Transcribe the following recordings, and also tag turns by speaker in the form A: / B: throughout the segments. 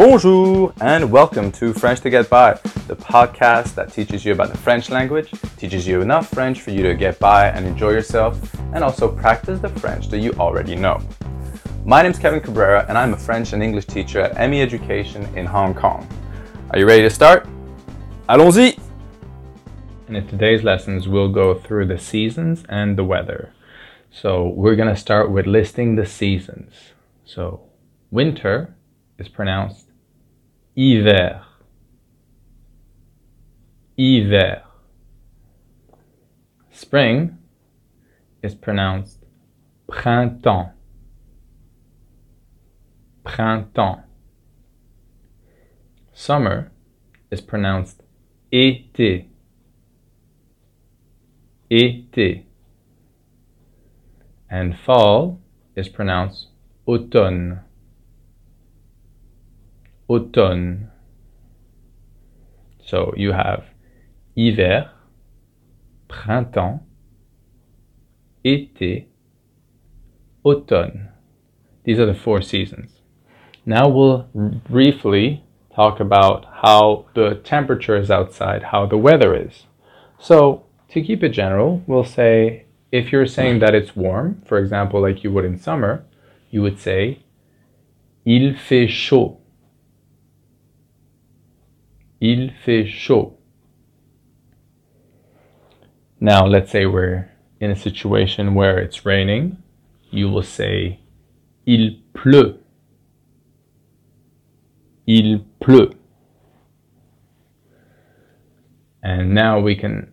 A: Bonjour and welcome to French to Get By, the podcast that teaches you about the French language, teaches you enough French for you to get by and enjoy yourself, and also practice the French that you already know. My name is Kevin Cabrera and I'm a French and English teacher at Emmy Education in Hong Kong. Are you ready to start? Allons-y! And in today's lessons, we'll go through the seasons and the weather. So we're going to start with listing the seasons. So winter is pronounced hiver. Hiver. Spring is pronounced printemps. Printemps. Summer is pronounced été. Été. And fall is pronounced automne. Automne. So you have hiver, printemps, été, automne. These are the four seasons. Now we'll briefly talk about how the temperature is outside, how the weather is. So to keep it general, we'll say if you're saying that it's warm, for example, like you would in summer, you would say Il fait chaud. Il fait chaud. Now, let's say we're in a situation where it's raining, you will say Il pleut. Il pleut. And now we can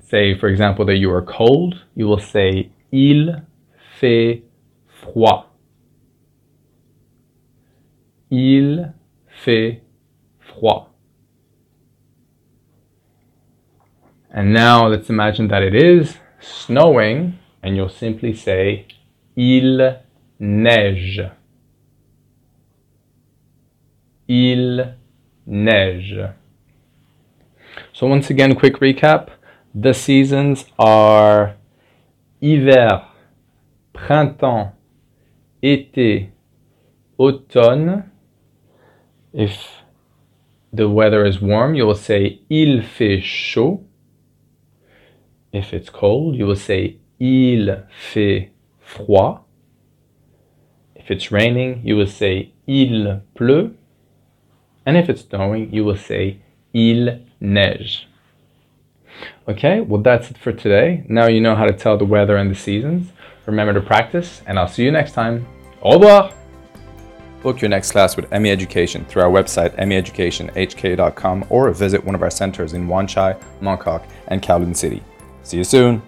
A: say, for example, that you are cold, you will say Il fait froid. Il fait froid. And now let's imagine that it is snowing, and you'll simply say Il neige. Il neige. So, once again, quick recap. The seasons are hiver, printemps, été, automne. If the weather is warm, you will say il fait chaud. If it's cold, you will say il fait froid. If it's raining, you will say il pleut. And if it's snowing, you will say il neige. Okay, well, that's it for today. Now you know how to tell the weather and the seasons. Remember to practice, and I'll see you next time. Au revoir! Book your next class with Emmy Education through our website, emmyeducationhk.com, or visit one of our centers in Wan Chai, Mong Kok, and Kowloon City. See you soon!